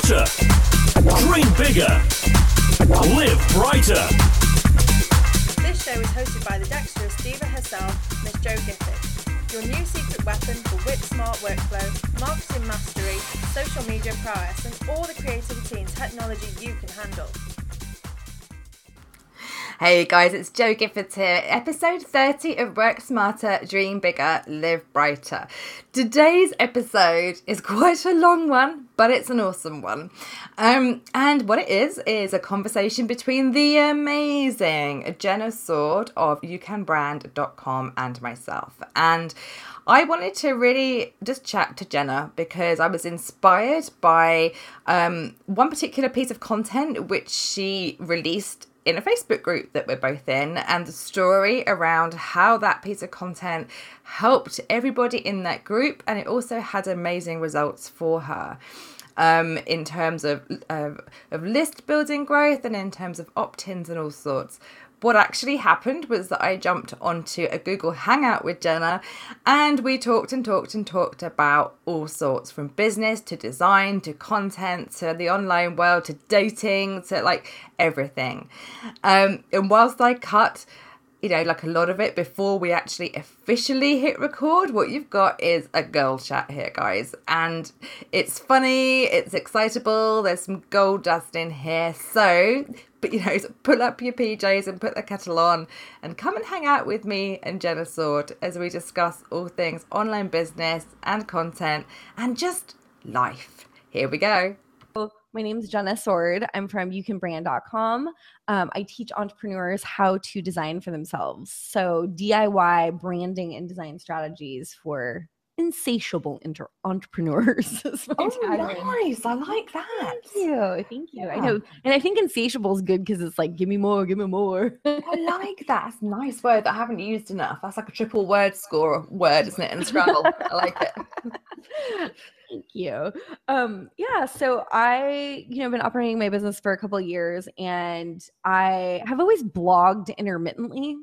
smarter. Dream bigger. Live brighter. This show is hosted by the dexterous diva herself, Miss Jo Gifford. Your new secret weapon for whip smart workflow, marketing mastery, social media prowess, and all the creativity and technology you can handle. Hey guys, it's Jo Gifford here, episode 30 of Work Smarter, Dream Bigger, Live Brighter. Today's episode is quite a long one, but it's an awesome one. Um, and what it is, is a conversation between the amazing Jenna Sword of youcanbrand.com and myself. And I wanted to really just chat to Jenna because I was inspired by um, one particular piece of content which she released in a Facebook group that we're both in, and the story around how that piece of content helped everybody in that group, and it also had amazing results for her. Um, in terms of, of of list building growth and in terms of opt-ins and all sorts what actually happened was that I jumped onto a Google Hangout with Jenna and we talked and talked and talked about all sorts from business to design to content to the online world to dating to like everything. Um, and whilst I cut you know, like a lot of it before we actually officially hit record. What you've got is a girl chat here, guys. And it's funny, it's excitable, there's some gold dust in here. So, but you know, pull up your PJs and put the kettle on and come and hang out with me and Jenna Sword as we discuss all things online business and content and just life. Here we go. My name is Jenna Sword. I'm from youcanbrand.com. Um, I teach entrepreneurs how to design for themselves. So, DIY branding and design strategies for insatiable inter- entrepreneurs. oh, nice. I like that. Thank you. Thank you. Yeah. I know. And I think insatiable is good because it's like, give me more, give me more. I like that. That's a nice word that I haven't used enough. That's like a triple word score word, isn't it? In Scrabble. I like it. Thank you. Um, yeah, so I, you know, been operating my business for a couple years and I have always blogged intermittently.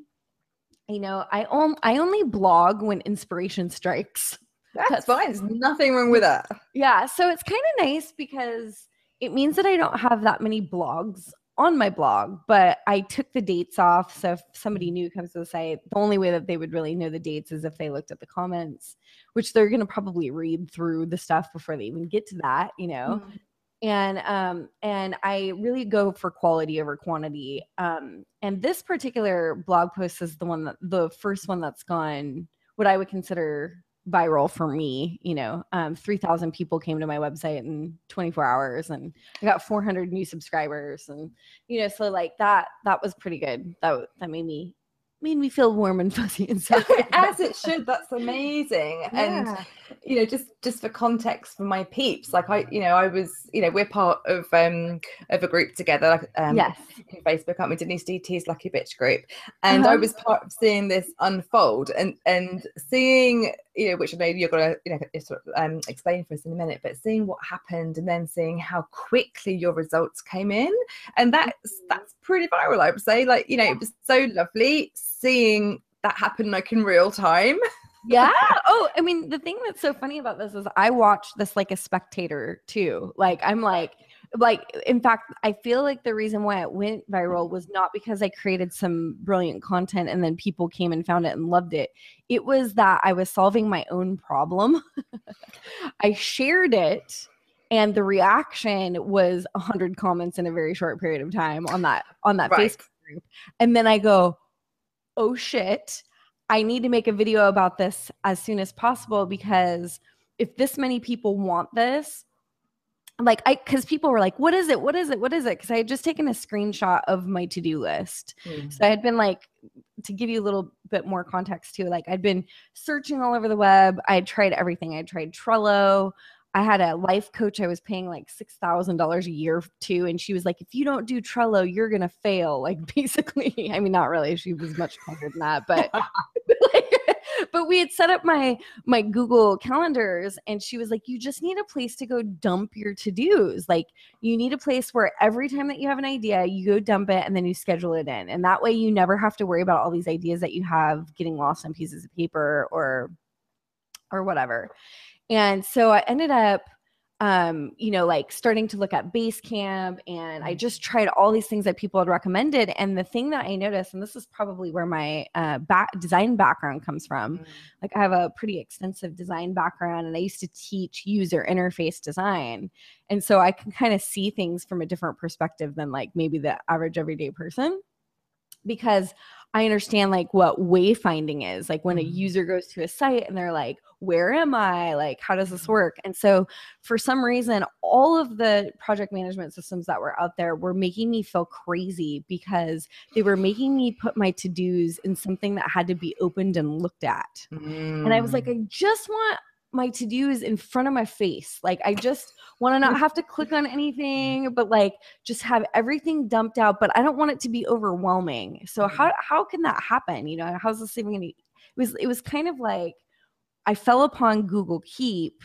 You know, I I only blog when inspiration strikes. That's, That's fine. There's nothing wrong with that. Yeah, so it's kind of nice because it means that I don't have that many blogs on my blog, but I took the dates off. So if somebody mm-hmm. new comes to the site, the only way that they would really know the dates is if they looked at the comments, which they're going to probably read through the stuff before they even get to that, you know. Mm-hmm. And um and I really go for quality over quantity. Um and this particular blog post is the one that the first one that's gone what I would consider viral for me you know um, 3000 people came to my website in 24 hours and i got 400 new subscribers and you know so like that that was pretty good that that made me made me feel warm and fuzzy inside as it should that's amazing yeah. and you know just just for context for my peeps like i you know i was you know we're part of um of a group together like um yes. in facebook aren't we? Denise dt's lucky bitch group. And uh-huh. i was part of seeing this unfold and and seeing you know which maybe you're gonna you know sort of, um explain for us in a minute but seeing what happened and then seeing how quickly your results came in. And that's mm-hmm. that's pretty viral i would say. Like you know it was so lovely seeing that happen like in real time yeah. Oh, I mean, the thing that's so funny about this is I watched this like a spectator too. Like, I'm like, like, in fact, I feel like the reason why it went viral was not because I created some brilliant content and then people came and found it and loved it. It was that I was solving my own problem. I shared it and the reaction was 100 comments in a very short period of time on that on that right. Facebook group. And then I go, "Oh shit, I need to make a video about this as soon as possible because if this many people want this, like I because people were like, what is it? What is it? What is it? Because I had just taken a screenshot of my to-do list. Mm-hmm. So I had been like, to give you a little bit more context too, like I'd been searching all over the web. I tried everything. I tried Trello. I had a life coach I was paying like $6,000 a year to. And she was like, if you don't do Trello, you're going to fail. Like, basically, I mean, not really. She was much better than that. But, but we had set up my, my Google calendars and she was like, you just need a place to go dump your to dos. Like, you need a place where every time that you have an idea, you go dump it and then you schedule it in. And that way you never have to worry about all these ideas that you have getting lost on pieces of paper or, or whatever. And so I ended up um, you know, like starting to look at Basecamp, and I Mm. just tried all these things that people had recommended. And the thing that I noticed, and this is probably where my uh, back design background comes from, like I have a pretty extensive design background, and I used to teach user interface design, and so I can kind of see things from a different perspective than like maybe the average everyday person, because I understand like what wayfinding is, like when a Mhm. user goes to a site and they're like, where am I? Like, how does this work? And so, for some reason, all of the project management systems that were out there were making me feel crazy because they were making me put my to dos in something that had to be opened and looked at. And I was like, Mm. I just want my to dos in front of my face. Like, I just want to not have to click on anything, but like just have everything dumped out. But I don't want it to be overwhelming. So how how can that happen? You know, how's this even? Gonna, it was it was kind of like I fell upon Google Keep.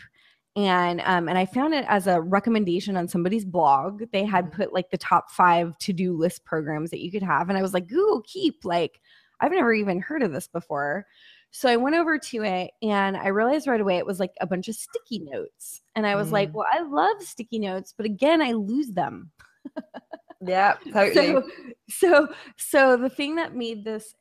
And um, and I found it as a recommendation on somebody's blog. They had Mhm. put like the top five to do list programs that you could have, and I was like, Google Keep, like I've never even heard of this before. So I went over to it and I realized right away it was like a bunch of sticky notes. And I was like, Mm. well, I love sticky notes, but again, I lose them. yeah, totally. So, so, so the thing that made this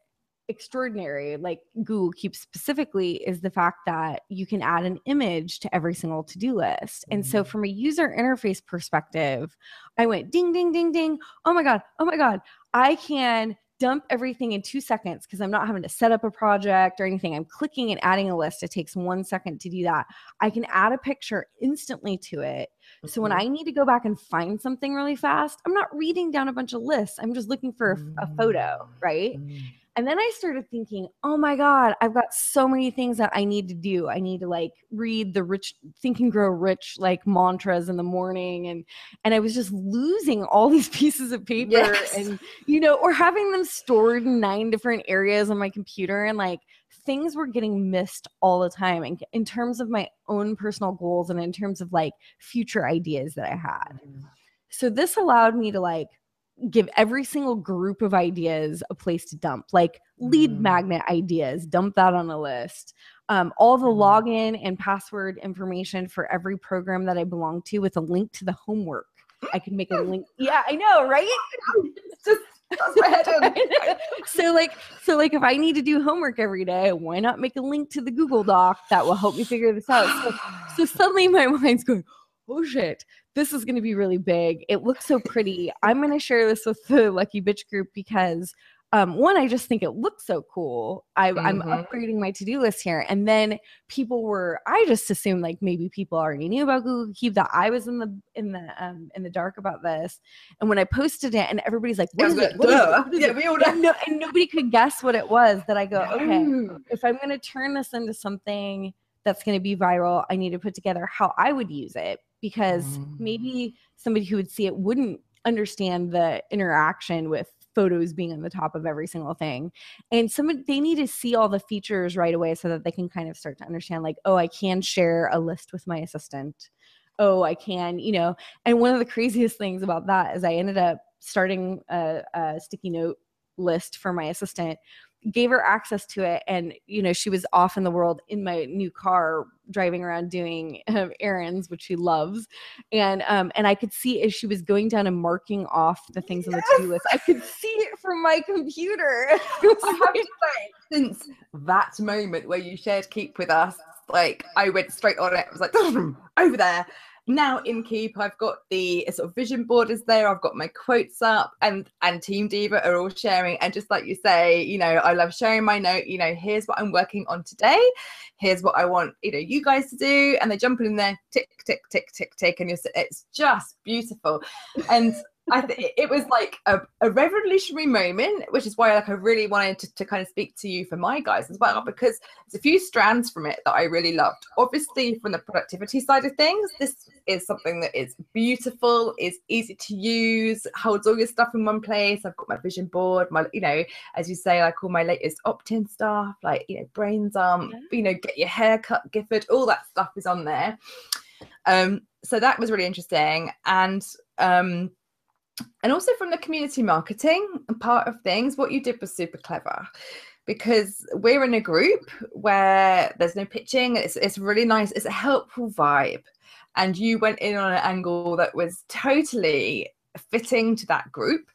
extraordinary, like Google Keep specifically, is the fact that you can add an image to every single to do list. And so, Mm. from a user interface perspective, I went ding, ding, ding, ding. Oh my God. Oh my God. I can dump everything in two seconds because I'm not having to set up a project or anything. I'm clicking and adding a list. It takes one second to do that. I can add a picture instantly to it. So when Mhm. I need to go back and find something really fast, I'm not reading down a bunch of lists. I'm just looking for a photo, right? Mm. And then I started thinking, oh my God, I've got so many things that I need to do. I need to like read the rich think and grow rich like mantras in the morning. And and I was just losing all these pieces of paper Yes. and you know, or having them stored in nine different areas on my computer and like things were getting missed all the time and in terms of my own personal goals and in terms of like future ideas that I had. Mm. So this allowed me to like give every single group of ideas a place to dump, like lead Mm. magnet ideas, dump that on a list. Um, all the Mm. login and password information for every program that I belong to with a link to the homework. I could make a link. Yeah, I know, right? Just that's my head in. so like so like if I need to do homework every day, why not make a link to the Google Doc that will help me figure this out? So so suddenly my mind's going, oh shit, this is going to be really big. It looks so pretty. I'm going to share this with the Lucky Bitch group because um, one, I just think it looks so cool. I, I'm Mhm. upgrading my to do list here. And then people were, I just assumed like maybe people already knew about Google Keep that I was in the in the um, in the dark about this. And when I posted it, and everybody's like, "What is it? What is it? What is Yeah, it?" we all and, no, and nobody could guess what it was. That I go, okay, if I'm going to turn this into something that's going to be viral, I need to put together how I would use it because Mm. maybe somebody who would see it wouldn't understand the interaction with photos being on the top of every single thing. And somebody they need to see all the features right away so that they can kind of start to understand like, oh, I can share a list with my assistant. Oh, I can, you know. And one of the craziest things about that is I ended up starting a, a sticky note list for my assistant gave her access to it and you know she was off in the world in my new car driving around doing um, errands which she loves and um and i could see as she was going down and marking off the things on the to-do list i could see it from my computer to say, since that moment where you shared Keep with us, like I went straight on it. I was like, over there. Now in Keep, I've got the sort of vision board is there. I've got my quotes up, and and Team Diva are all sharing. And just like you say, you know, I love sharing my note. You know, here's what I'm working on today. Here's what I want, you know, you guys to do, and they jump in there, tick, tick, tick, tick, tick, and you're, it's just beautiful. And I th- it was like a, a revolutionary moment, which is why like I really wanted to, to kind of speak to you for my guys as well, because there's a few strands from it that I really loved. Obviously, from the productivity side of things, this is something that is beautiful, is easy to use, holds all your stuff in one place. I've got my vision board, my you know, as you say, like all my latest opt-in stuff, like you know, brains um, you know, get your hair cut, Gifford, all that stuff is on there. Um, so that was really interesting, and um and also from the community marketing part of things what you did was super clever because we're in a group where there's no pitching. It's, it's really nice. It's a helpful vibe. And you went in on an angle that was totally fitting to that group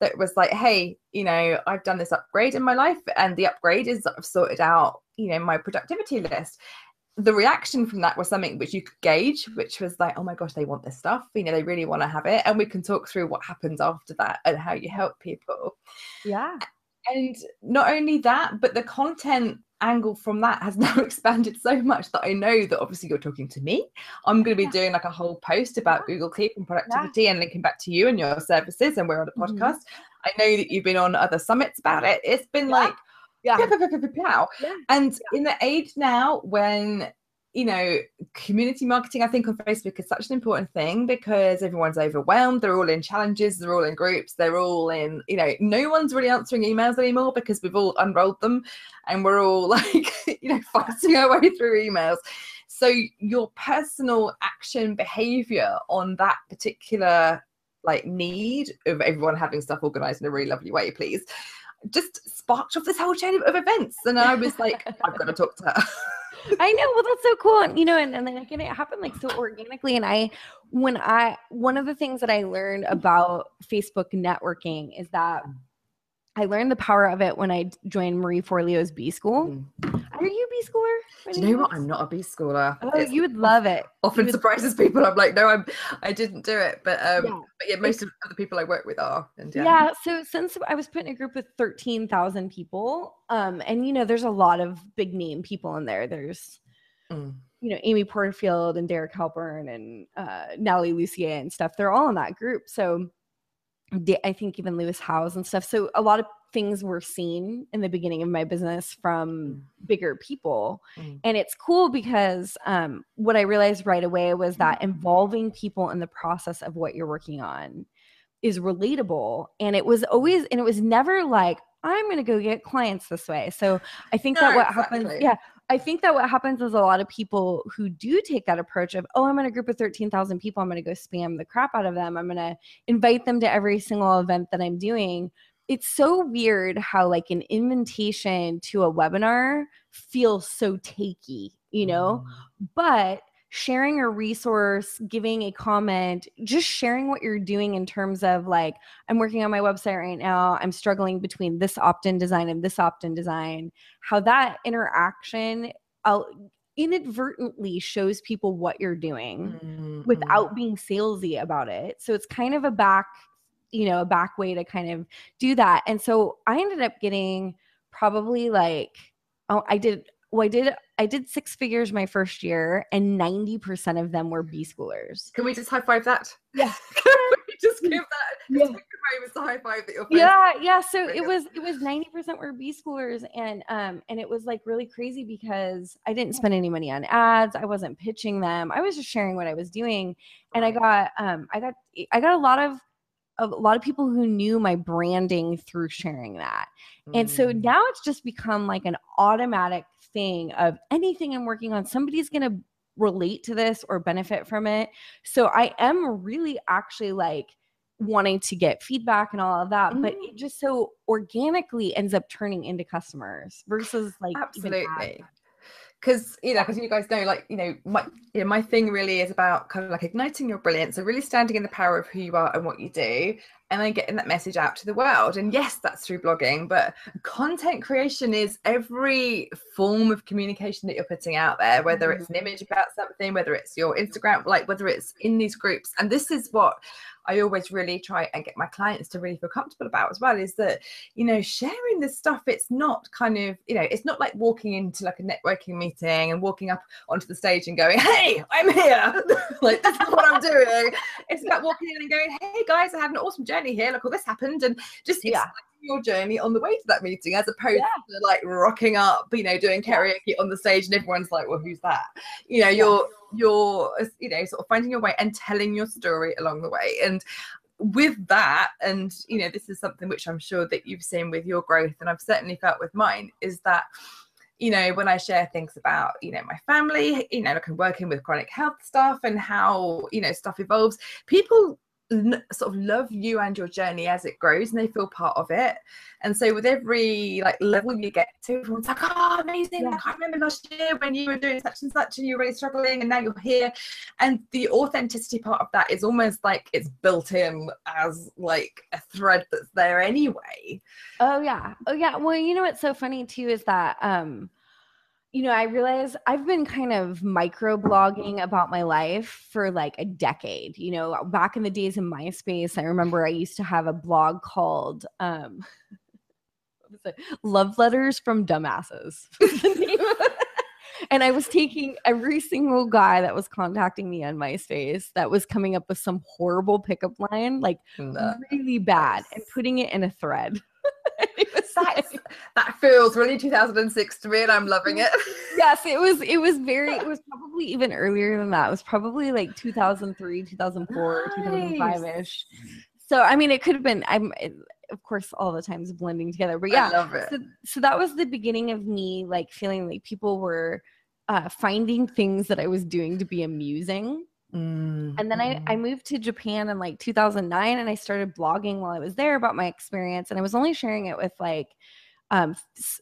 that was like hey you know i've done this upgrade in my life and the upgrade is i've sorted out you know my productivity list the reaction from that was something which you could gauge which was like oh my gosh they want this stuff you know they really want to have it and we can talk through what happens after that and how you help people yeah and not only that but the content angle from that has now expanded so much that I know that obviously you're talking to me. I'm going to be yeah. doing like a whole post about yeah. Google Keep and productivity yeah. and linking back to you and your services. And we're on a mm-hmm. podcast. Mm-hmm. I know that you've been on other summits about it. It's been like, yeah. Pow, And in the age now when you know, community marketing, I think, on Facebook is such an important thing because everyone's overwhelmed. They're all in challenges, they're all in groups, they're all in, you know, no one's really answering emails anymore because we've all unrolled them and we're all like, you know, fighting our way through emails. So your personal action behavior on that particular like need of everyone having stuff organized in a really lovely way, please, just sparked off this whole chain of events. And I was like, I've got to talk to her. I know. Well, that's so cool. And, you know, and, and then again, it happened like so organically. And I, when I, one of the things that I learned about Facebook networking is that I learned the power of it when I joined Marie Forleo's B School. Mm. Are you B schooler? Do you know what? I'm not a B schooler. Oh, it's, you would love it. Often would... surprises people. I'm like, no, I'm I didn't do it. But um yeah. but yeah, most of the people I work with are. And yeah. yeah. So since I was put in a group with 13,000 people, um, and you know, there's a lot of big name people in there. There's mm. you know, Amy Porterfield and Derek Halpern and uh Natalie Lussier and stuff. They're all in that group. So I think even Lewis Howes and stuff. So a lot of things were seen in the beginning of my business from mm. bigger people. Mm. And it's cool because um, what I realized right away was that involving people in the process of what you're working on is relatable. And it was always, and it was never like, I'm going to go get clients this way. So I think no, that what exactly. happens, yeah, I think that what happens is a lot of people who do take that approach of, oh, I'm in a group of 13,000 people. I'm going to go spam the crap out of them. I'm going to invite them to every single event that I'm doing. It's so weird how, like, an invitation to a webinar feels so takey, you know? Mm. But sharing a resource, giving a comment, just sharing what you're doing in terms of like, I'm working on my website right now. I'm struggling between this opt in design and this opt in design. How that interaction inadvertently shows people what you're doing mm-hmm. without being salesy about it. So it's kind of a back, you know, a back way to kind of do that. And so I ended up getting probably like, oh, I did well, I did I did six figures my first year, and 90% of them were B schoolers. Can we just high five that? Yeah. just give that yeah. was the high five that you're Yeah, yeah. So it was it was 90% were B schoolers and um and it was like really crazy because I didn't spend any money on ads. I wasn't pitching them. I was just sharing what I was doing. And I got um I got I got a lot of a lot of people who knew my branding through sharing that. And so mm. now it's just become like an automatic thing of anything I'm working on, somebody's going to relate to this or benefit from it. So I am really actually like wanting to get feedback and all of that, mm-hmm. but it just so organically ends up turning into customers versus like absolutely because you know because you guys know like you know my you know my thing really is about kind of like igniting your brilliance so really standing in the power of who you are and what you do and then getting that message out to the world and yes that's through blogging but content creation is every form of communication that you're putting out there whether it's an mm-hmm. image about something whether it's your instagram like whether it's in these groups and this is what I always really try and get my clients to really feel comfortable about as well is that, you know, sharing this stuff, it's not kind of, you know, it's not like walking into like a networking meeting and walking up onto the stage and going, hey, I'm here. like, this is what I'm doing. It's about walking in and going, hey, guys, I had an awesome journey here. Look, all this happened. And just, yeah your journey on the way to that meeting as opposed yeah. to like rocking up you know doing karaoke on the stage and everyone's like well who's that? You know you're you're you know sort of finding your way and telling your story along the way. And with that and you know this is something which i'm sure that you've seen with your growth and i've certainly felt with mine is that you know when i share things about you know my family you know like i'm working with chronic health stuff and how you know stuff evolves people sort of love you and your journey as it grows and they feel part of it and so with every like level you get to everyone's like oh amazing Yeah. i remember last year when you were doing such and such and you were really struggling and now you're here and the authenticity part of that is almost like it's built in as like a thread that's there anyway Oh yeah. Oh yeah. Well, you know what's so funny too is that um you know, I realize I've been kind of microblogging about my life for like a decade. You know, back in the days in MySpace, I remember I used to have a blog called um what was it? Love Letters from Dumbasses. was the name of it. and I was taking every single guy that was contacting me on MySpace that was coming up with some horrible pickup line, like really bad, and putting it in a thread. It was That's, like- that feels really 2006 to me and i'm loving it yes, it was. It was very. It was probably even earlier than that. It was probably like 2003, 2004, 2005 ish. So I mean, it could have been. I'm it- of course all the times blending together, but i yeah. love it So, so that was the beginning of me like feeling like people were uh, finding things that I was doing to be amusing. Mm, and then I, I mm-hmm. moved to Japan in like 2009 and I started blogging while I was there about my experience. And I was only sharing it with like um,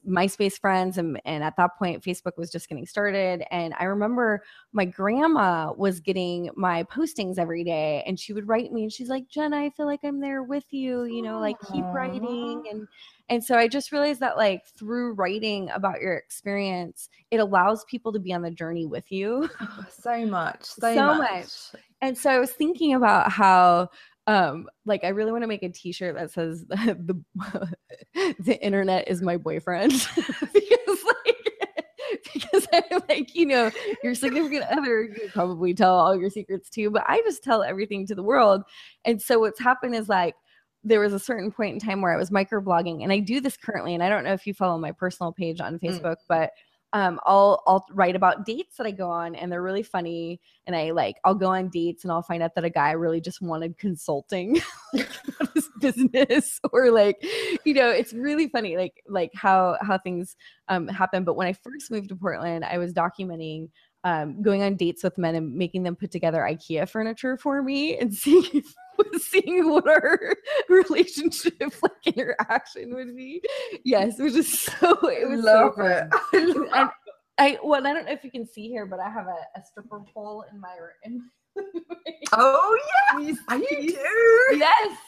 MySpace friends. And, and at that point, Facebook was just getting started. And I remember my grandma was getting my postings every day and she would write me and she's like, Jenna, I feel like I'm there with you, you know, like keep writing. And, and so I just realized that like through writing about your experience, it allows people to be on the journey with you. Oh, so much so, So much. much. And so I was thinking about how um like I really want to make a t-shirt that says the the internet is my boyfriend. Because like because I'm like you know your significant other you probably tell all your secrets too but I just tell everything to the world. And so what's happened is like there was a certain point in time where I was microblogging and I do this currently and I don't know if you follow my personal page on Facebook but um, I'll I'll write about dates that I go on, and they're really funny. And I like I'll go on dates, and I'll find out that a guy really just wanted consulting his business, or like, you know, it's really funny, like like how how things um, happen. But when I first moved to Portland, I was documenting um, going on dates with men and making them put together IKEA furniture for me, and seeing seeing what our relationship like interaction would be. Yes, it was just so it was so love fun. it And I well, I don't know if you can see here, but I have a, a stripper pole in my room. oh yes you do yes.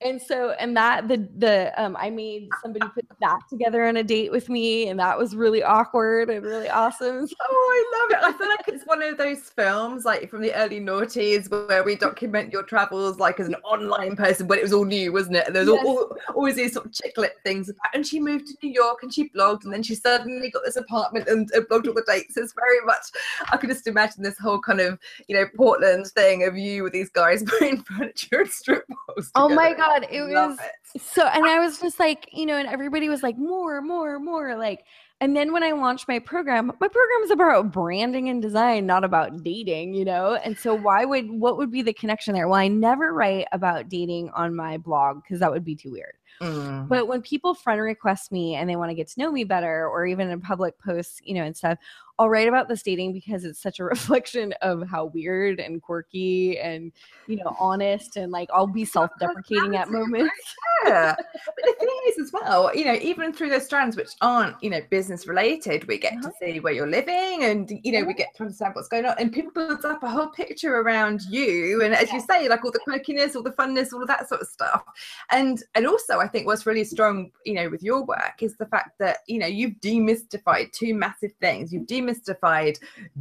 And so and that the the um I made somebody put that together on a date with me, and that was really awkward and really awesome. Oh, I love it. I feel like it's one of those films, like from the early noughties, where we document your travels, like as an online person, but it was all new, wasn't it? And there's Yes. all, always these sort of chick lit things about. And she moved to New York and she blogged, and then she suddenly got this apartment and uh, blogged all the dates. It's very much, I can just imagine this whole kind of, you know, Portland thing of you with these guys putting furniture and strip malls. Oh my god, it Love was it. so and i was just like you know and everybody was like more more more like and then when i launched my program my program is about branding and design not about dating you know and so why would what would be the connection there well i never write about dating on my blog because that would be too weird Mm. but when people friend request me and they want to get to know me better or even in public posts you know and stuff i'll write about this dating because it's such a reflection of how weird and quirky and you know honest and like i'll be self-deprecating at moments Yeah. But the thing is, as well, you know, even through those strands which aren't, you know, business related, we get Uh-huh. to see where you're living and, you know, we get to understand what's going on. And people build up a whole picture around you. And as you say, like all the quirkiness, all the funness, all of that sort of stuff. And and also, I think what's really strong, you know, with your work is the fact that, you know, you've demystified two massive things. You've demystified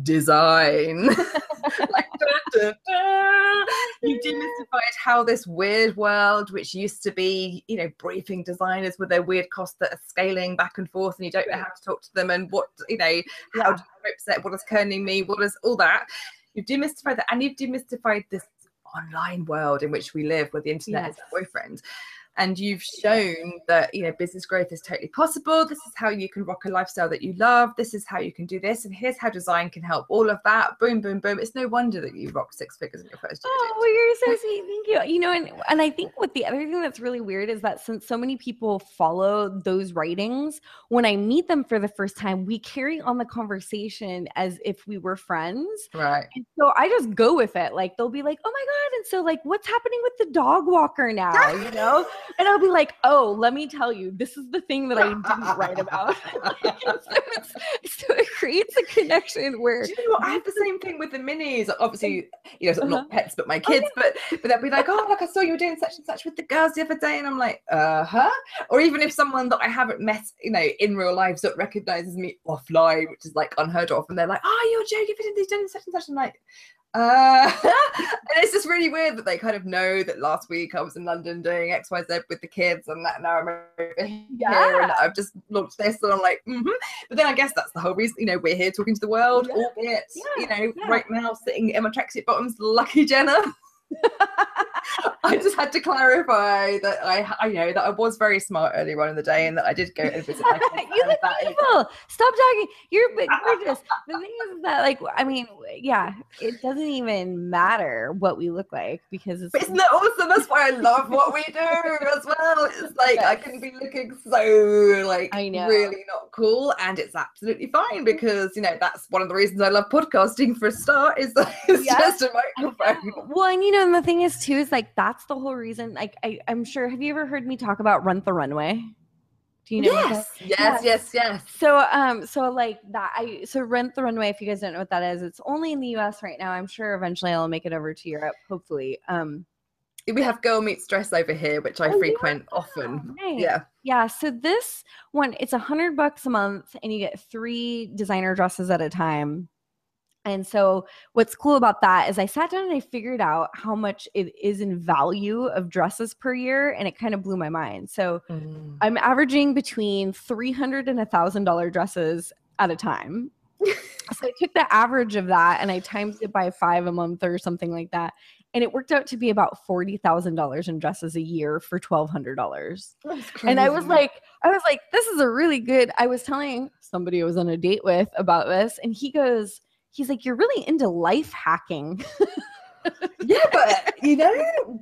design. like, da, da, da. You've demystified how this weird world, which used to be, you know, briefing designers with their weird costs that are scaling back and forth, and you don't know how to talk to them, and what, you know, how Yeah. do represent what is kerning me, what is all that. You've demystified that, and you've demystified this online world in which we live, where the internet is Yes. our boyfriend. And you've shown that you know business growth is totally possible this is how you can rock a lifestyle that you love this is how you can do this and here's how design can help all of that boom boom boom it's no wonder that you rock six figures in your first year Oh, well, you're so sweet. Thank you. You know, and and I think what the other thing that's really weird is that since so many people follow those writings, when I meet them for the first time, we carry on the conversation as if we were friends. right And so I just go with it. Like they'll be like, "Oh my god!" And so like, what's happening with the dog walker now? You know? And I'll be like, "Oh, let me tell you, this is the thing that I didn't write about." so, so it creates a connection where Do you know what? I have the same thing with the minis. Obviously, you know, sort of not pets, but my kids. But but they'll be like, oh, look, I saw you were doing such and such with the girls the other day, and I'm like, uh huh. Or even if someone that I haven't met, you know, in real life, sort of recognizes me offline, which is like unheard of, and they're like, oh, you're Jo Gifford, and doing such and such. I'm like. Uh, and it's just really weird that they kind of know that last week I was in London doing X, Y, Z with the kids, and that now I'm over here, and I've just launched this, and I'm like, mm-hmm. But then I guess that's the whole reason, you know, we're here talking to the world, Yeah. albeit, you know, Yeah. right now sitting in my tracksuit bottoms, lucky Jenna. I just had to clarify that I, I know that I was very smart earlier on in the day, and that I did go and visit my you look is- beautiful. Stop talking. You're gorgeous. the thing is that, like, I mean, yeah, it doesn't even matter what we look like because it's But isn't that awesome? That's why I love what we do as well. It's like I can be looking so like I know. really not cool, and it's absolutely fine because you know that's one of the reasons I love podcasting for a start. Is that it's Yeah. just a microphone. well, and you know, and the thing is too is like that's the whole reason. Like, I, I'm sure. Have you ever heard me talk about Rent the Runway? Do you know? that- Yes, yes, yes, yes. So um so like that I so Rent the Runway if you guys don't know what that is it's only in the US right now I'm sure eventually I'll make it over to Europe hopefully um We have Girl Meets Dress over here, which I Oh, yeah. frequent often. nice. Yeah. Yeah, so this one it's a hundred bucks a month, and you get three designer dresses at a time. And so, what's cool about that is I sat down and I figured out how much it is in value of dresses per year, and it kind of blew my mind. So, mm. I'm averaging between three hundred and a thousand dollar dresses at a time. so I took the average of that and I times it by five a month or something like that, and it worked out to be about forty thousand dollars in dresses a year for twelve hundred dollars and I was like, I was like, this is a really good. I was telling somebody I was on a date with about this, and he goes, he's like, you're really into life hacking. yeah, but you know,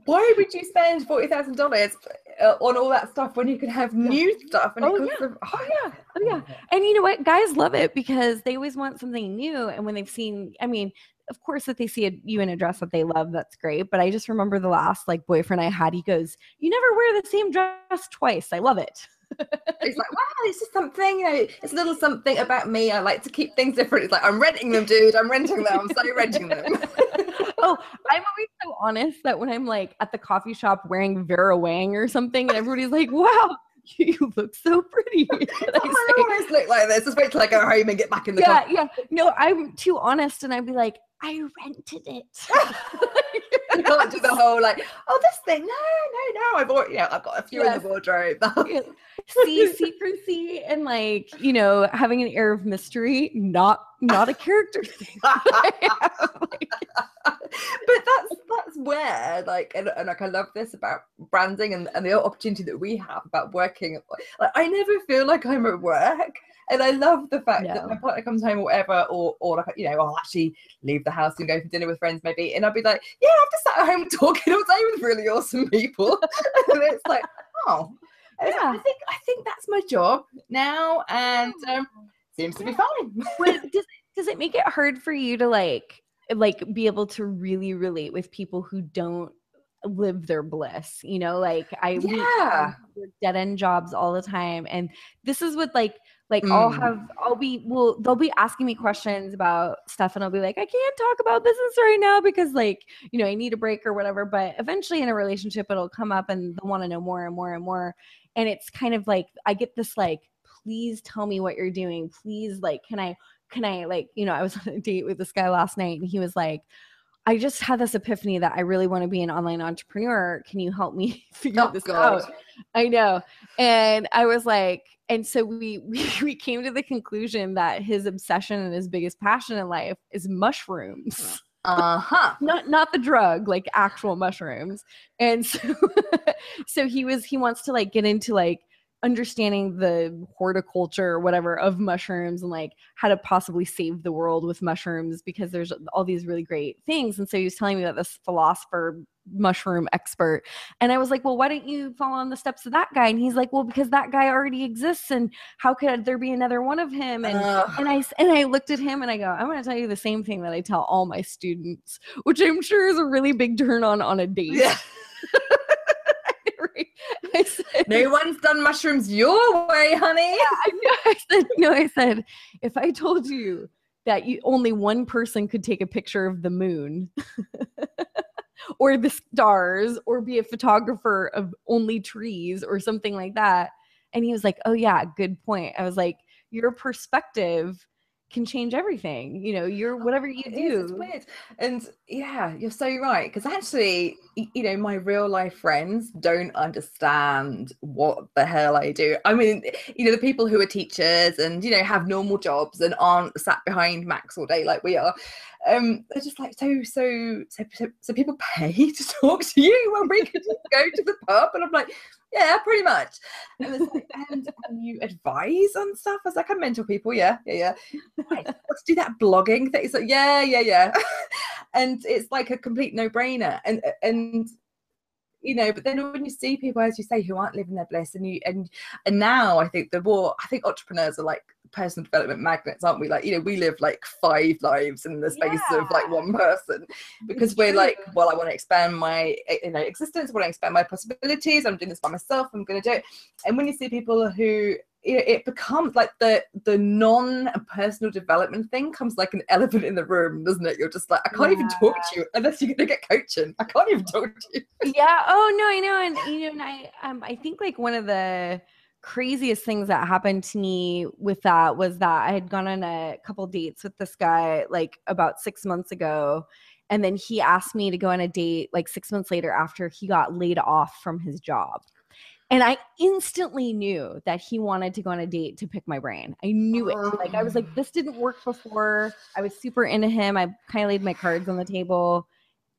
why would you spend forty thousand dollars uh, on all that stuff when you could have new stuff? And Oh, it costs a- Oh yeah, oh yeah. And you know what? Guys love it because they always want something new. And when they've seen, I mean, of course, if they see a, you in a dress that they love, that's great. But I just remember the last like boyfriend I had. He goes, "You never wear the same dress twice. I love it." It's like, wow, it's just something, you know, it's a little something about me. I like to keep things different. It's like, I'm renting them, dude. I'm renting them. I'm so renting them. oh, I'm always so honest that when I'm like at the coffee shop wearing Vera Wang or something, and everybody's like, "Wow, you look so pretty," I I always look like this. Just wait till I go home and get back in the yeah, car. yeah. No, I'm too honest, and I'd be like, "I rented it." You can't do the whole like, oh, this thing. No, no, no. I've already, you know, I've got a few Yes. in the wardrobe. See secrecy and like you know having an air of mystery, not not a character thing. Like, but that's that's where like and, and like I love this about branding and, and the opportunity that we have about working like I never feel like I'm at work and I love the fact that my partner comes home or whatever or or like you know I'll actually leave the house and go for dinner with friends maybe. And I'll be like yeah I've just sat at home talking all day with really awesome people. And it's like oh. Like, I think I think that's my job now and um, seems to be fine. But does does it make it hard for you to like like be able to really relate with people who don't live their bliss? You know like i Yeah. Friends who work dead end jobs all the time and this is what like like i'll Mm. have i'll be well they'll be asking me questions about stuff and i'll be like i can't talk about business right now because like you know i need a break or whatever but eventually in a relationship it'll come up and they'll want to know more and more and more and it's kind of like i get this like please tell me what you're doing please like can i can I like, you know, I was on a date with this guy last night and he was like, I just had this epiphany that I really want to be an online entrepreneur. Can you help me figure Oh, this God. out? I know. And I was like, and so we, we we came to the conclusion that his obsession and his biggest passion in life is mushrooms. Uh-huh. not not the drug like actual mushrooms and so so he was he wants to like get into like understanding the horticulture or whatever of mushrooms and like how to possibly save the world with mushrooms because there's all these really great things and so he was telling me about this philosopher mushroom expert and i was like well why don't you follow on the steps of that guy and he's like well because that guy already exists and how could there be another one of him and Ugh. and I and I looked at him and I go, I'm going to tell you the same thing that I tell all my students, which I'm sure is a really big turn on on a date. Yeah. Said, No one's done mushrooms your way, honey. I, I said, no, I said, if I told you that you only one person could take a picture of the moon or the stars or be a photographer of only trees or something like that. And he was like, oh, yeah, good point. I was like, your perspective can change everything. You know, you're whatever you It is, do. And yeah, you're so right. Because actually, you know, my real life friends don't understand what the hell I do. I mean, you know, the people who are teachers and, you know, have normal jobs and aren't sat behind Macs all day like we are. Um, they're just like so so so so, so people pay to talk to you when we could just go to the pub and I'm like, yeah, pretty much. And, like, and, and you advise on stuff. I was like, I mentor people, yeah, yeah, yeah right, let's do that blogging thing. It's like, yeah, yeah, yeah. and it's like a complete no-brainer. And and you know, but then when you see people, as you say, who aren't living their bliss, and you and and now I think the more I think entrepreneurs are like personal development magnets, aren't we? Like, you know, we live like five lives in the space of like one person because we're like, well, I want to expand my eh, you know existence, I want to expand my possibilities. I'm doing this by myself. I'm going to do it. And when you see people who it, it becomes like the the non-personal development thing comes like an elephant in the room, doesn't it? You're just like, I can't even talk to you unless you're gonna get coaching. I can't even talk to you. yeah oh no i know and you know and i um i think like one of the craziest things that happened to me with that was that i had gone on a couple dates with this guy like about six months ago and then he asked me to go on a date like six months later after he got laid off from his job and i instantly knew that he wanted to go on a date to pick my brain i knew it like i was like this didn't work before i was super into him i kind of laid my cards on the table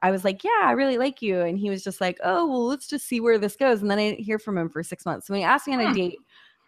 I was like, yeah, I really like you. And he was just like, oh, well, let's just see where this goes. And then I didn't hear from him for six months. So when he asked me on a Hmm. date,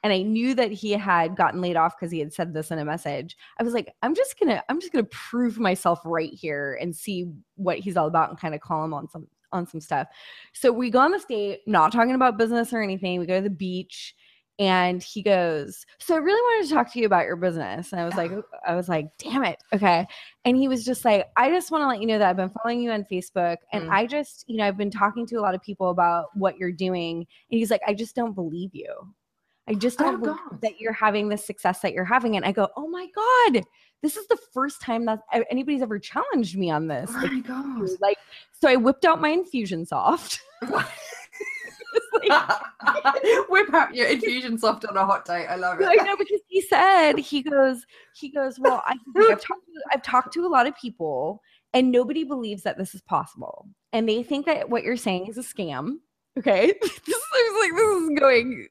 and I knew that he had gotten laid off because he had said this in a message, I was like, I'm just gonna, I'm just gonna prove myself right here and see what he's all about and kind of call him on some on some stuff. So we go on this date, not talking about business or anything. We go to the beach and he goes, So I really wanted to talk to you about your business. And I was like, I was like, damn it. Okay. And he was just like, I just want to let you know that I've been following you on Facebook and Mm. I just, you know, I've been talking to a lot of people about what you're doing. And he's like, I just don't believe you. I just Oh, don't believe God. that you're having the success that you're having. And I go, Oh my God, this is the first time that anybody's ever challenged me on this. Oh Like, my god. like, so I whipped out my Infusionsoft. Like- Whip out your Infusionsoft on a hot day. I love it. I know because he said he goes he goes well I, I've, talked to, I've talked to a lot of people and nobody believes that this is possible and they think that what you're saying is a scam. Okay, this is like this is going,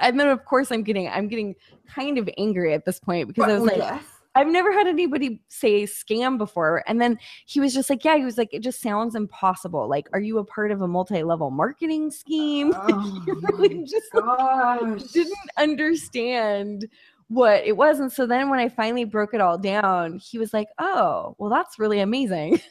and then of course I'm getting I'm getting kind of angry at this point because I was like yes. I've never had anybody say scam before. And then he was just like, yeah, he was like, it just sounds impossible. Like, are you a part of a multi-level marketing scheme? Oh He really just like, didn't understand what it was. And so then when I finally broke it all down, he was like, oh, well, that's really amazing.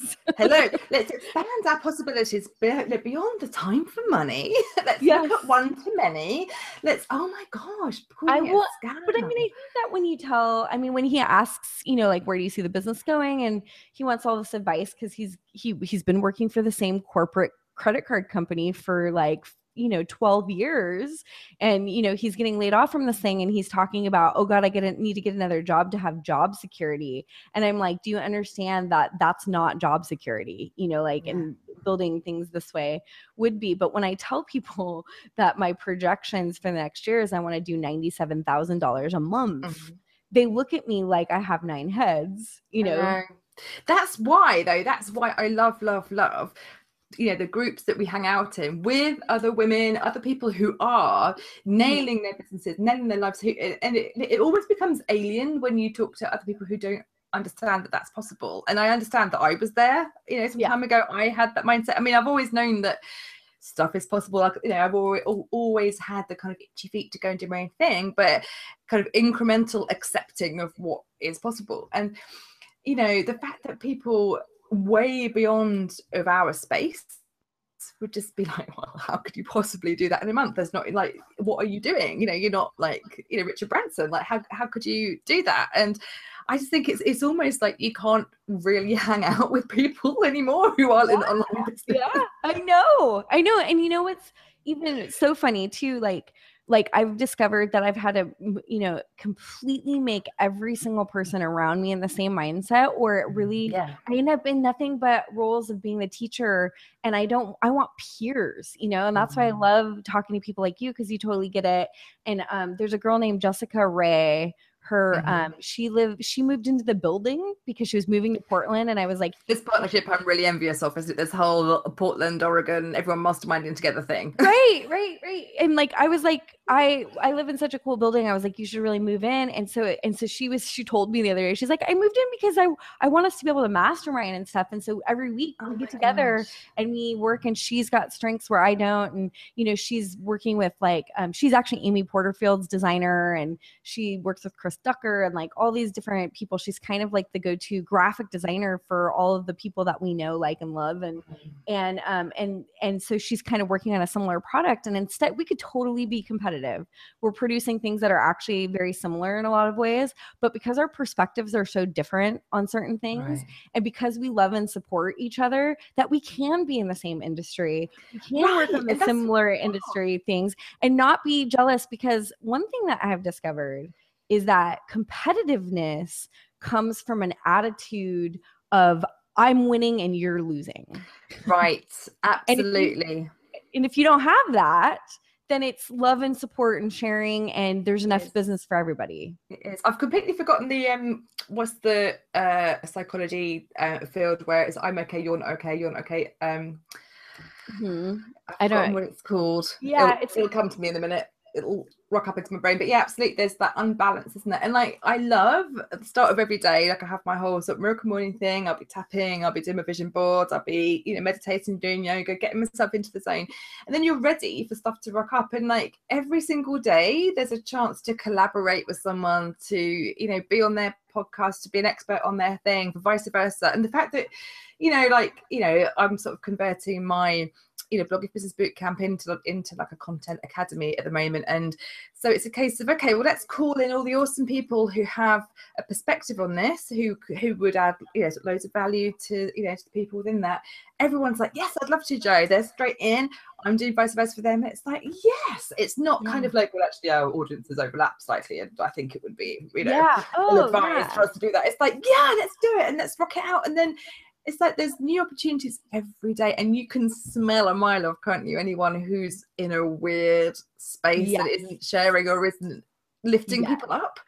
So- Hello, let's expand our possibilities beyond the time for money. let's Yes. look at one to many. Let's, oh my gosh, I will- But I mean, I think that when you tell, I mean, when he asks, you know, like where do you see the business going, and he wants all this advice because he's he he's been working for the same corporate credit card company for like you know 12 years and you know he's getting laid off from this thing and he's talking about oh god i get a, need to get another job to have job security and i'm like do you understand that that's not job security you know like Yeah. and building things this way would be but when i tell people that my projections for the next year is i want to do $97000 a month Mhm. they look at me like i have nine heads you know That's why, though, that's why I love, love, love. You know, the groups that we hang out in with other women, other people who are nailing their businesses, nailing their lives. Who, and it, it almost becomes alien when you talk to other people who don't understand that that's possible and i understand that i was there you know some Yeah. time ago i had that mindset i mean i've always known that stuff is possible like you know i've always, always had the kind of itchy feet to go and do my own thing but kind of incremental accepting of what is possible and you know the fact that people way beyond of our space would just be like well how could you possibly do that in a month? There's not like what are you doing? You know you're not like you know richard branson. Like how, how could you do that? And i just think it's it's almost like you can't really hang out with people anymore who are in online business. Yeah. I know. I know. And you know what's even so funny too like like i've discovered that i've had to you know completely make every single person around me in the same mindset or it really yeah i end up in nothing but roles of being the teacher and i don't i want peers you know and that's why i Mhm. love talking to people like you because you totally get it and um, there's a girl named jessica ray her Mhm. um, she lived she moved into the building because she was moving to portland and i was like this partnership i'm really envious of is it this whole portland oregon everyone masterminding together thing. Right right right. And like i was like i i live in such a cool building. I was like you should really move in. And so and so she was she told me the other day she's like i moved in because i i want us to be able to mastermind and stuff. And so every week Oh we get together gosh. and we work and she's got strengths where i don't. And you know she's working with like um, she's actually amy porterfield's designer and she works with chris ducker and like all these different people she's kind of like the go-to graphic designer for all of the people that we know like and love and and um and and so she's kind of working on a similar product and instead we could totally be competitive. We're producing things that are actually very similar in a lot of ways but because our perspectives are so different on certain things Right. and because we love and support each other that we can be in the same industry. We can work Right, on the and that's- similar industry things and not be jealous because one thing that i have discovered is that competitiveness comes from an attitude of i'm winning and you're losing right absolutely and if you don't have that then it's love and support and sharing and there's enough business for everybody It is. I've completely forgotten the um. What's the uh psychology uh, field where it's I'm okay, you're not okay, you're not okay. Um, Mhm. I've don't- know what it's called. Yeah, it'll, it's- it'll come to me in a minute. It'll rock up into my brain. But yeah, absolutely. There's that unbalance, isn't it? And like I love at the start of every day, like I have my whole sort of miracle morning thing. I'll be tapping, I'll be doing my vision boards, I'll be, you know, meditating, doing yoga, getting myself into the zone. And then you're ready for stuff to rock up. And like every single day, there's a chance to collaborate with someone to, you know, be on their podcast, to be an expert on their thing, for vice versa. And the fact that, you know, like, you know, I'm sort of converting my you know blogging business boot camp into into like a content academy at the moment and so it's a case of okay well let's call in all the awesome people who have a perspective on this who who would add you know loads of value to you know to the people within that everyone's like yes i'd love to Jo they're straight in i'm doing vice versa for them it's like yes it's not kind Yeah. of like well actually our audiences overlap slightly and i think it would be you know yeah oh, advised yeah. for us to do that. It's like, yeah, let's do it and let's rock it out. And then it's like there's new opportunities every day, and you can smell a mile off, can't you? Anyone who's in a weird space that isn't sharing or isn't lifting people up.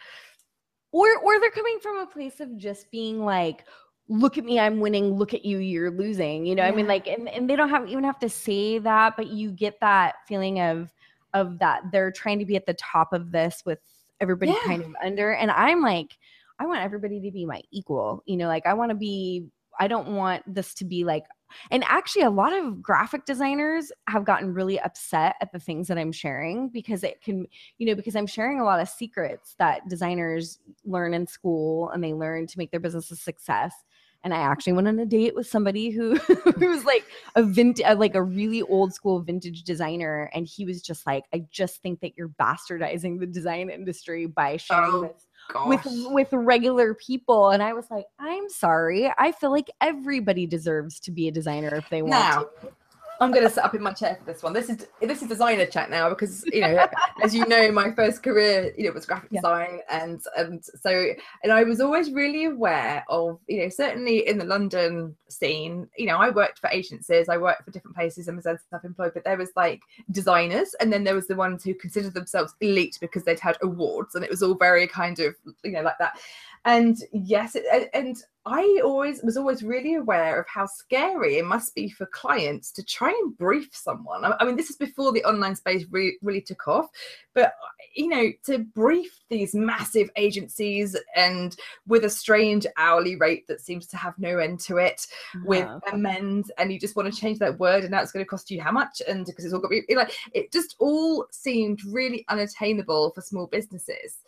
or or they're coming from a place of just being like look at me i'm winning look at you you're losing you know i mean like and, and they don't have even have to say that but you get that feeling of of that they're trying to be at the top of this with everybody Yeah. kind of under and i'm like i want everybody to be my equal you know like i want to be i don't want this to be like and actually a lot of graphic designers have gotten really upset at the things that i'm sharing because it can you know because i'm sharing a lot of secrets that designers learn in school and they learn to make their business a success. And i actually went on a date with somebody who who was like a vintage like a really old school vintage designer. And he was just like i just think that you're bastardizing the design industry by sharing Oh, this Gosh. with with regular people and i was like i'm sorry i feel like everybody deserves to be a designer if they want to I'm going to sit up in my chair for this one. This is this is designer chat now because you know, as you know, my first career, you know, was graphic Yeah. design, and and so and I was always really aware of you know certainly in the London scene, you know, I worked for agencies, I worked for different places, and was then self-employed, but there was like designers, and then there was the ones who considered themselves elite because they'd had awards, and it was all very kind of you know like that. And yes, it, and I always was always really aware of how scary it must be for clients to try and brief someone. I, mean, this is before the online space re- really took off, but you know, to brief these massive agencies and with a strange hourly rate that seems to have no end to it, with amends, and you just want to change that word, and now it's going to cost you how much? And because it's all got to be like, it just all seemed really unattainable for small businesses.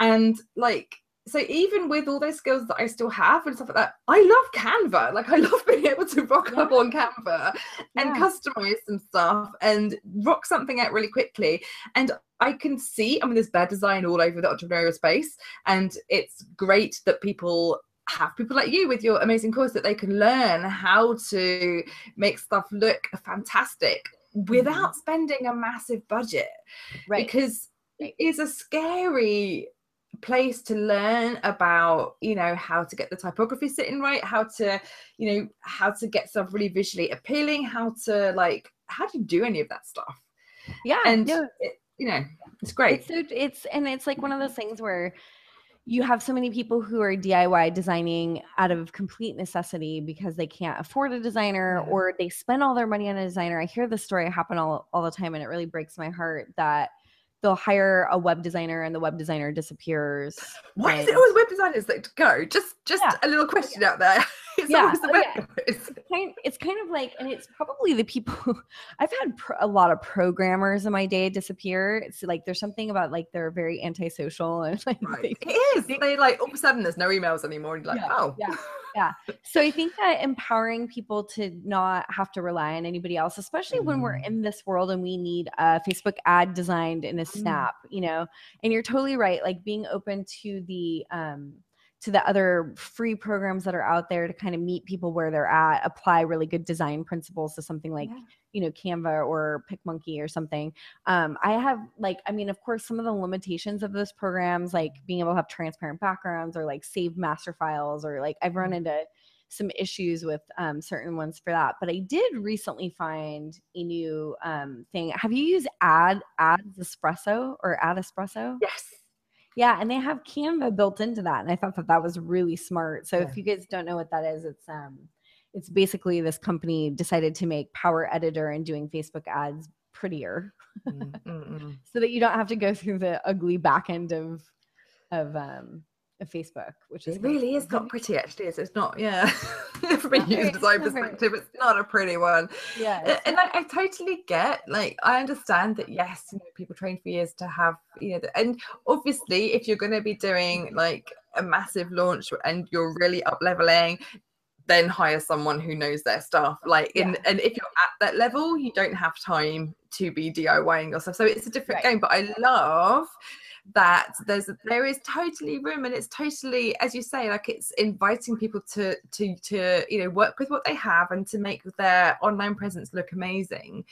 And like so even with all those skills that I still have and stuff like that, I love Canva. Like I love being able to rock yeah. up on Canva and yeah. customize some stuff and rock something out really quickly. And I can see, I mean, there's bad design all over the entrepreneurial space, and it's great that people have people like you with your amazing course that they can learn how to make stuff look fantastic without mm-hmm. spending a massive budget. Right. Because it is a scary place to learn about you know how to get the typography sitting right how to you know how to get stuff really visually appealing how to like how do you do any of that stuff yeah and no. it, you know it's great it's, so, it's and it's like one of those things where you have so many people who are DIY designing out of complete necessity because they can't afford a designer or they spend all their money on a designer. I hear this story happen all, all the time and it really breaks my heart that they'll hire a web designer and the web designer disappears. Why and... is it always web designers that go? Just just yeah. a little oh, question yeah. out there. It's yeah. The oh, yeah. It's, kind, it's kind of like, and it's probably the people I've had pro- a lot of programmers in my day disappear. It's like there's something about like they're very antisocial and like right. they, it is. They, like all of a sudden there's no emails anymore. And like, oh, yeah yeah. So I think that empowering people to not have to rely on anybody else, especially mm. when we're mm. in this world and we need a Facebook ad designed in a mm. snap, mm. you know, and you're totally right. Like being open to the, um, to the other free programs that are out there to kind of meet people where they're at, apply really good design principles to something like, yeah. you know, Canva or PicMonkey or something. Um, I have like, I mean, of course, some of the limitations of those programs, like being able to have transparent backgrounds or like save master files, or like I've run mm-hmm. into some issues with um, certain ones for that. But I did recently find a new um, thing. Have you used Ad Ads Espresso or Ad Espresso? Yes. Yeah, and they have Canva built into that, and I thought that that was really smart. So yeah. if you guys don't know what that is, it's um, it's basically this company decided to make Power Editor and doing Facebook ads prettier, mm, so that you don't have to go through the ugly back end of of um of Facebook, which is it really is not pretty actually. Is it's not yeah. From a user design perspective, it's not a pretty one. Yeah, and like I totally get like I understand that yes, you know, people train for years to have you know, and obviously if you're going to be doing like a massive launch and you're really up leveling then hire someone who knows their stuff like in yeah. and if you're at that level you don't have time to be DIYing yourself so it's a different right. game but I love that there's there is totally room and it's totally as you say like it's inviting people to to to you know work with what they have and to make their online presence look amazing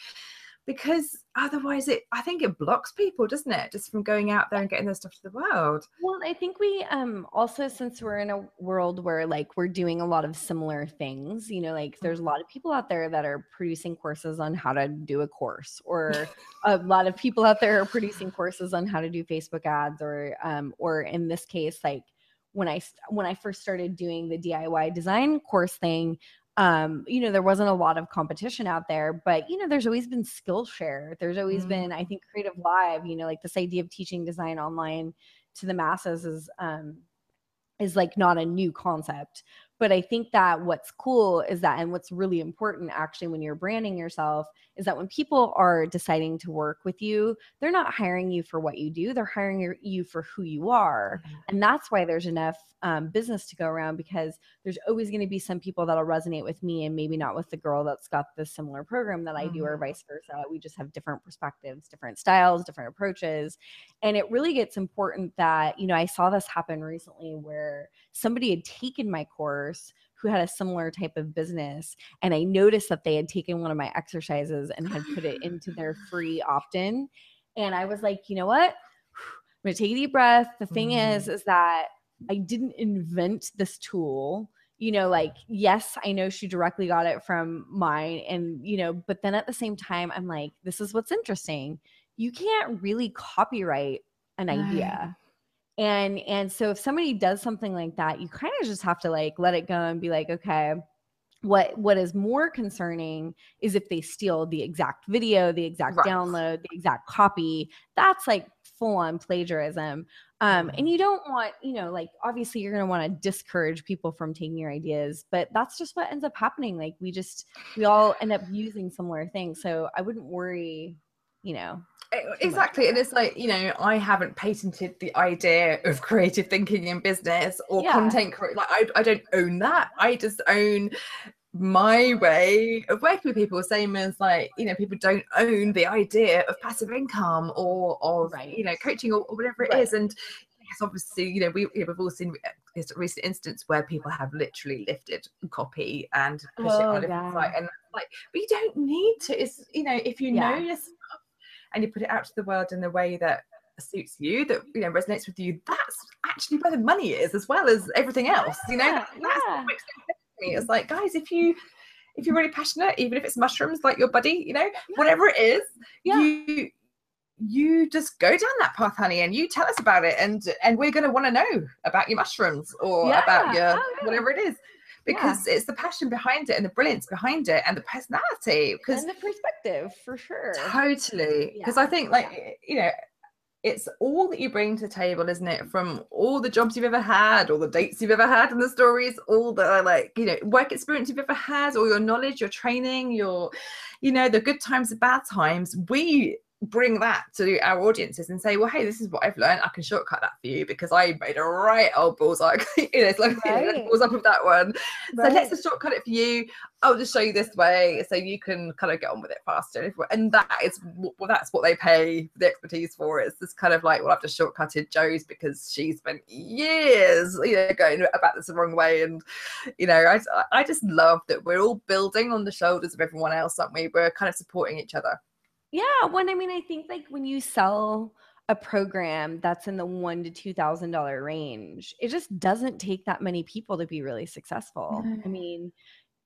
because otherwise it i think it blocks people doesn't it? Just from going out there and getting their stuff to the world. Well i think we um also since we're in a world where like we're doing a lot of similar things you know like there's a lot of people out there that are producing courses on how to do a course or a lot of people out there are producing courses on how to do facebook ads or um or in this case like when I when I first started doing the DIY design course thing, um, you know, there wasn't a lot of competition out there, but you know, there's always been Skillshare. There's always mm-hmm. been, I think, Creative Live. You know, like this idea of teaching design online to the masses is um, is like not a new concept. But I think that what's cool is that, and what's really important actually when you're branding yourself is that when people are deciding to work with you, they're not hiring you for what you do, they're hiring you for who you are. Mm-hmm. And that's why there's enough um, business to go around because there's always going to be some people that'll resonate with me and maybe not with the girl that's got the similar program that I do, or mm-hmm. vice versa. We just have different perspectives, different styles, different approaches. And it really gets important that, you know, I saw this happen recently where somebody had taken my course who had a similar type of business. And I noticed that they had taken one of my exercises and had put it into their free opt in. And I was like, you know what? I'm going to take a deep breath. The thing mm. is, is that I didn't invent this tool. You know, like, yes, I know she directly got it from mine. And, you know, but then at the same time, I'm like, this is what's interesting. You can't really copyright an idea and and so if somebody does something like that you kind of just have to like let it go and be like okay what what is more concerning is if they steal the exact video the exact Right. download the exact copy. That's like full on plagiarism. Um and you don't want you know like obviously you're going to want to discourage people from taking your ideas but that's just what ends up happening. Like we just we all end up using similar things. So i wouldn't worry you know eh, E- Exactly. And it's like, you know, I haven't patented the idea of creative thinking in business or Yeah. content. Like, I, I don't own that. I just own my way of working with people. Same as, like, you know, people don't own the idea of passive income or of, you know, coaching or, or whatever it Right. is. And yes, obviously, you know, we, we've all seen this recent instance where people have literally lifted copy and put it Oh, on a site. And like, but you don't need to. It's, you know, if you know Yeah. your stuff and you put it out to the world in the way that suits you that you know resonates with you that's actually where the money is as well as everything else you know Yeah, that's yeah. what makes it different to me. it's like guys if you if you're really passionate even if it's mushrooms like your buddy you know whatever it is Yeah. you you just go down that path honey and you tell us about it and and we're going to want to know about your mushrooms or about your Oh, yeah. whatever it is because it's the passion behind it and the brilliance behind it and the personality because and the perspective for sure Totally. Because Yeah, I think, like, you know, it's all that you bring to the table, isn't it? From all the jobs you've ever had, all the dates you've ever had, and the stories, all the like, you know, work experience you've ever had, all your knowledge, your training, your, you know, the good times, the bad times. We bring that to our audiences and say, well, hey, this is what I've learned. I can shortcut that for you because I made a right old bullseye. you know, it's like, you know, Right. balls up with that one. So let's just shortcut it for you. I'll just show you this way so you can kind of get on with it faster. And that is well, that's what they pay the expertise for. It's this kind of like, well, I've just shortcutted Joe's because she spent years, you know, going about this the wrong way. And you know, I I just love that we're all building on the shoulders of everyone else, aren't we? We're kind of supporting each other. Yeah, when I mean, I think like when you sell a program that's in the one to two thousand dollar range, it just doesn't take that many people to be really successful. I mean,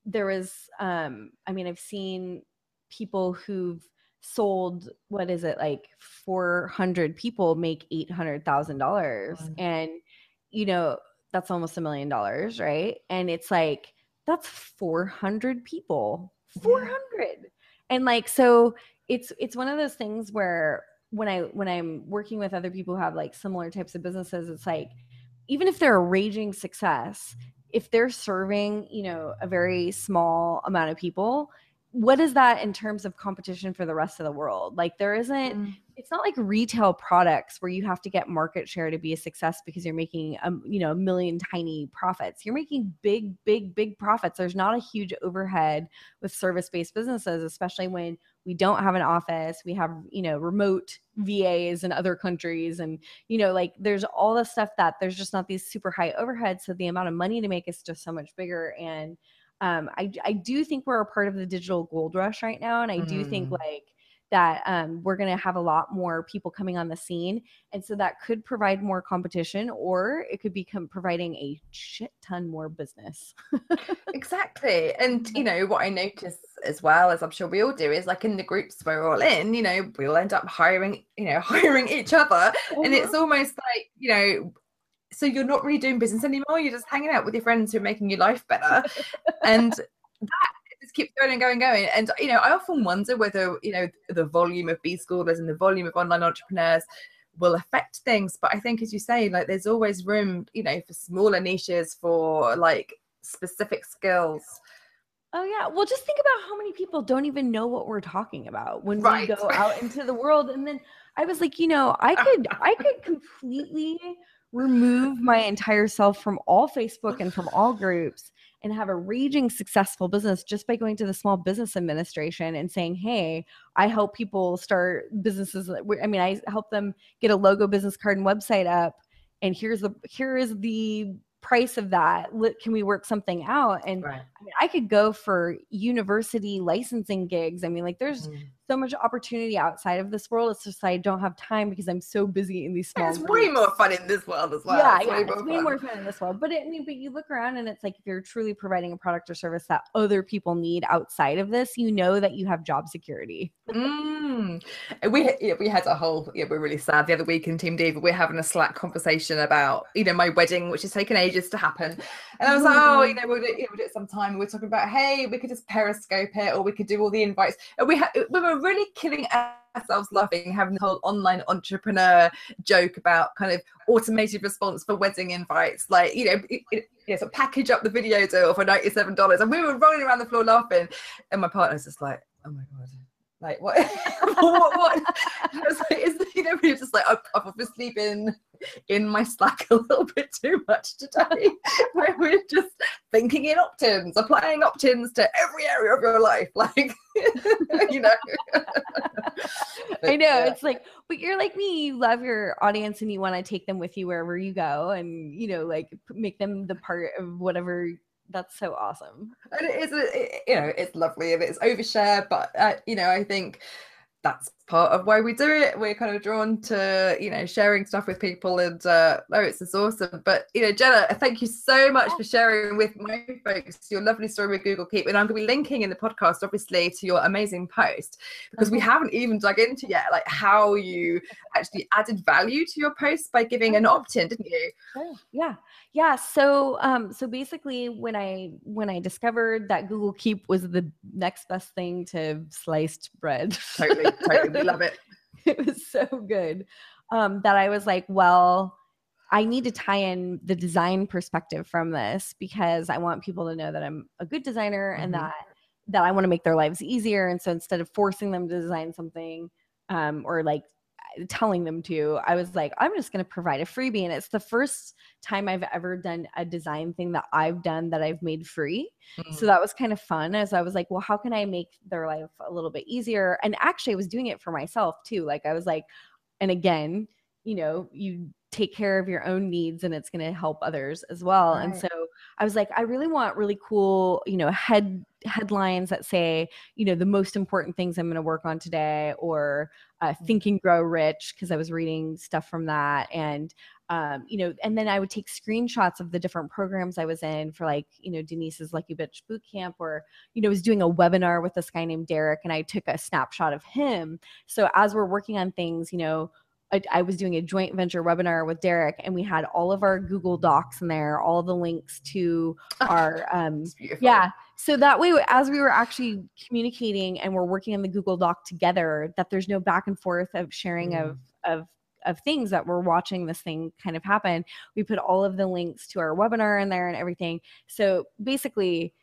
there was, um, I mean, I've seen people who've sold what is it like four hundred people make eight hundred thousand dollars, Mm. and you know that's almost a million dollars, right? And it's like that's four hundred people, four hundred, and like so it's it's one of those things where when I when I'm working with other people who have like similar types of businesses, it's like even if they're a raging success, if they're serving, you know, a very small amount of people, what is that in terms of competition for the rest of the world? Like there isn't mm. It's not like retail products where you have to get market share to be a success because you're making um you know a million tiny profits you're making big big big profits there's not a huge overhead with service-based businesses especially when we don't have an office we have you know remote vas in other countries and you know like there's all the stuff that there's just not these super high overheads so the amount of money to make is just so much bigger and um, I, I do think we're a part of the digital gold rush right now and i do think Mm. like that um, we're going to have a lot more people coming on the scene and so that could provide more competition or it could become providing a shit ton more business. Exactly and you know what i notice as well as i'm sure we all do is like in the groups we're all in you know we'll end up hiring you know hiring each other and it's almost like you know so you're not really doing business anymore you're just hanging out with your friends who are making your life better and that just keeps going and going and going and you know i often wonder whether you know the volume of b schoolers and the volume of online entrepreneurs will affect things but i think as you say like there's always room you know for smaller niches for like specific skills Oh yeah. Well, just think about how many people don't even know what we're talking about when Right. we go out into the world. And then I was like, you know, I could I could completely remove my entire self from all Facebook and from all groups and have a raging successful business just by going to the Small Business Administration and saying, "Hey, I help people start businesses. I mean, I help them get a logo, business card, and website up. And here's the here is the price of that. Can we work something out?" And right I mean, I could go for university licensing gigs. I mean, like there's Mm. So much opportunity outside of this world. It's just I don't have time because I'm so busy in these small. it's way more fun in this world as well yeah, It's yeah, way it's more way fun. more fun in this world. But I mean, but you look around and it's like if you're truly providing a product or service that other people need outside of this, you know that you have job security. Mm, Mm. We yeah, we had a whole yeah we're really sad the other week in Team D, but we're having a Slack conversation about you know my wedding which has taken ages to happen and I was like oh you know we'll do, it, we'll do it sometime we're talking about hey we could just periscope it or we could do all the invites and we had we were really killing ourselves laughing having the whole online entrepreneur joke about kind of automated response for wedding invites. Like you know it, it, package up the video deal for $97 and we were rolling around the floor laughing. And my partner's just like oh my god like what? what, what? I was like, is you know, we just like oh, I've, I've, obviously been in my Slack a little bit too much today, where we're just thinking in opt-ins, applying opt-ins to every area of your life, like you know. I know yeah. it's like, but you're like me. You love your audience, and you want to take them with you wherever you go, and you know, like make them the part of whatever that's so awesome. And it is, it, you know, it's lovely and it's overshare, but uh, you know, I think that's part of why we do it. We're kind of drawn to, you know, sharing stuff with people and uh oh it's just awesome. But you know, Jenna, thank you so much for sharing with my folks your lovely story with Google Keep. And I'm gonna be linking in the podcast, obviously, to your amazing post because we haven't even dug into yet like how you actually added value to your post by giving an opt-in, didn't you? Yeah. Yeah. So um so basically when I when I discovered that Google Keep was the next best thing to sliced bread. Totally, totally love it. it was so good um, that I was like, well, I need to tie in the design perspective from this because I want people to know that I'm a good designer mm-hmm. and that that I want to make their lives easier. And so instead of forcing them to design something um, or like telling them to i was like i'm just going to provide a freebie and it's the first time i've ever done a design thing that i've done that i've made free mm-hmm. so that was kind of fun as i was like well how can i make their life a little bit easier and actually i was doing it for myself too like i was like and again you know you take care of your own needs and it's going to help others as well right. and so i was like i really want really cool you know head headlines that say you know the most important things i'm going to work on today or uh, mm-hmm. think and grow rich because i was reading stuff from that and um, you know and then i would take screenshots of the different programs i was in for like you know denise's lucky bitch boot camp or you know was doing a webinar with this guy named derek and i took a snapshot of him so as we're working on things you know I, I, was doing a joint venture webinar with Derek, and we had all of our Google Docs in there, all the links to our um, yeah. So that way, as we were actually communicating and we're working on the Google Doc together, that there's no back and forth of sharing mm. of of of things that we're watching this thing kind of happen. We put all of the links to our webinar in there and everything. So basically,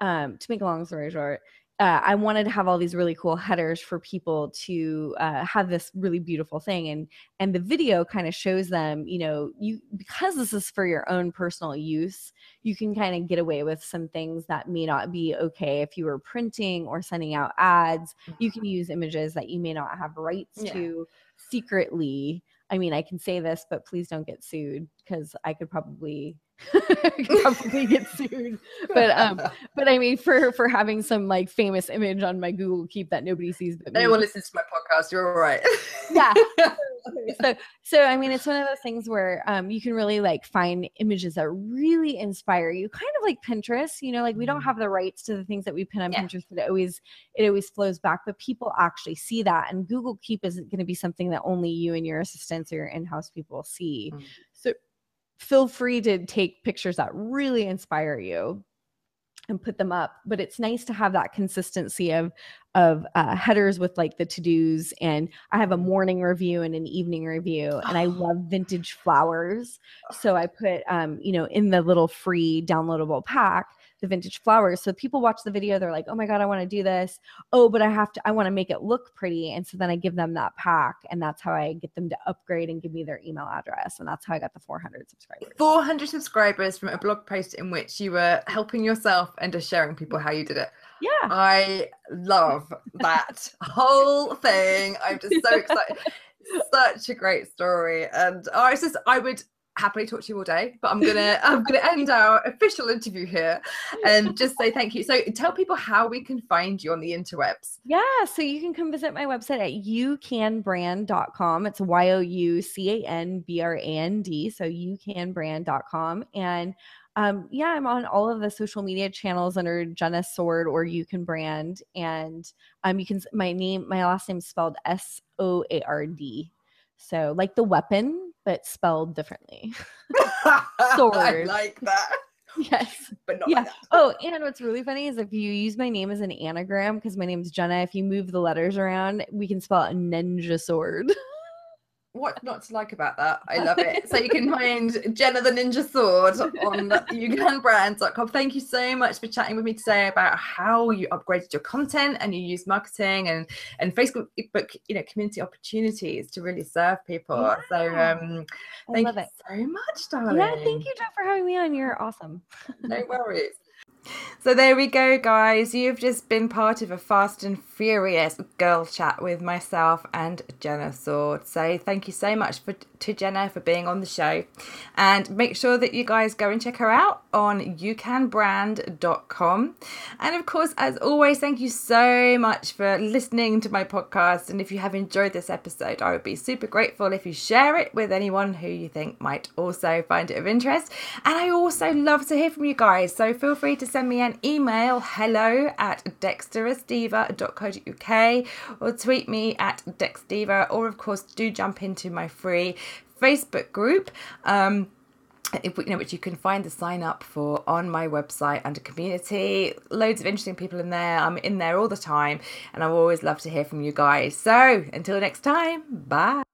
um, to make a long story short, uh, I wanted to have all these really cool headers for people to uh, have this really beautiful thing, and and the video kind of shows them, you know, you because this is for your own personal use, you can kind of get away with some things that may not be okay if you were printing or sending out ads. You can use images that you may not have rights yeah. to secretly. I mean, I can say this, but please don't get sued because I could probably probably get sued. But um, but I mean, for for having some like famous image on my Google Keep that nobody sees but. Anyone listens to my podcast, you're all right. yeah. So so I mean, it's one of those things where um, you can really like find images that really inspire you, kind of like Pinterest. You know, like we don't mm-hmm. have the rights to the things that we pin on yeah. Pinterest, but it always it always flows back. But people actually see that, and Google Keep isn't going to be something that only you and your assistants or your in-house people see. Mm. Feel free to take pictures that really inspire you and put them up but it's nice to have that consistency of of uh, headers with like the to-dos and i have a morning review and an evening review and i love vintage flowers so i put um you know in the little free downloadable pack the vintage flowers. So people watch the video, they're like, oh my God, I want to do this. Oh, but I have to, I want to make it look pretty. And so then I give them that pack. And that's how I get them to upgrade and give me their email address. And that's how I got the 400 subscribers. 400 subscribers from a blog post in which you were helping yourself and just sharing people how you did it. Yeah. I love that whole thing. I'm just so excited. Such a great story. And oh, it's just, I would happily talk to you all day, but I'm gonna I'm gonna end our official interview here and just say thank you. So tell people how we can find you on the interwebs. Yeah, so you can come visit my website at youcanbrand.com. It's Y O U C A N B R A N D. So youcanbrand.com. And um, yeah, I'm on all of the social media channels under Jenna Soard or You Can Brand, and um, you can my name, my last name is spelled S O A R D, so like the weapon but spelled differently. Sword. I like that. Yes. But not yeah. like that. Oh, and what's really funny is if you use my name as an anagram, because my name's Jenna, if you move the letters around, we can spell it ninja sword. what not to like about that? I love it. So you can find Jenna the Ninja Sword on youcanbrand.com. Thank you so much for chatting with me today about how you upgraded your content and you use marketing and and Facebook book, you know, community opportunities to really serve people. So um thank you it. so much, darling. Yeah, thank you, Jeff, for having me on. You're awesome. No worries. So there we go, guys. You've just been part of a fast and furious girl chat with myself and Jenna Soard. So thank you so much for, to Jenna for being on the show. And make sure that you guys go and check her out on youcanbrand.com. And of course, as always, thank you so much for listening to my podcast. And if you have enjoyed this episode, I would be super grateful if you share it with anyone who you think might also find it of interest. And I also love to hear from you guys. So feel free to send me an email hello at dexterousdiva.co.uk or tweet me at dexdiva or of course do jump into my free facebook group um, if, you know, which you can find the sign up for on my website under community. Loads of interesting people in there. I'm in there all the time, and I always love to hear from you guys. So until next time, bye.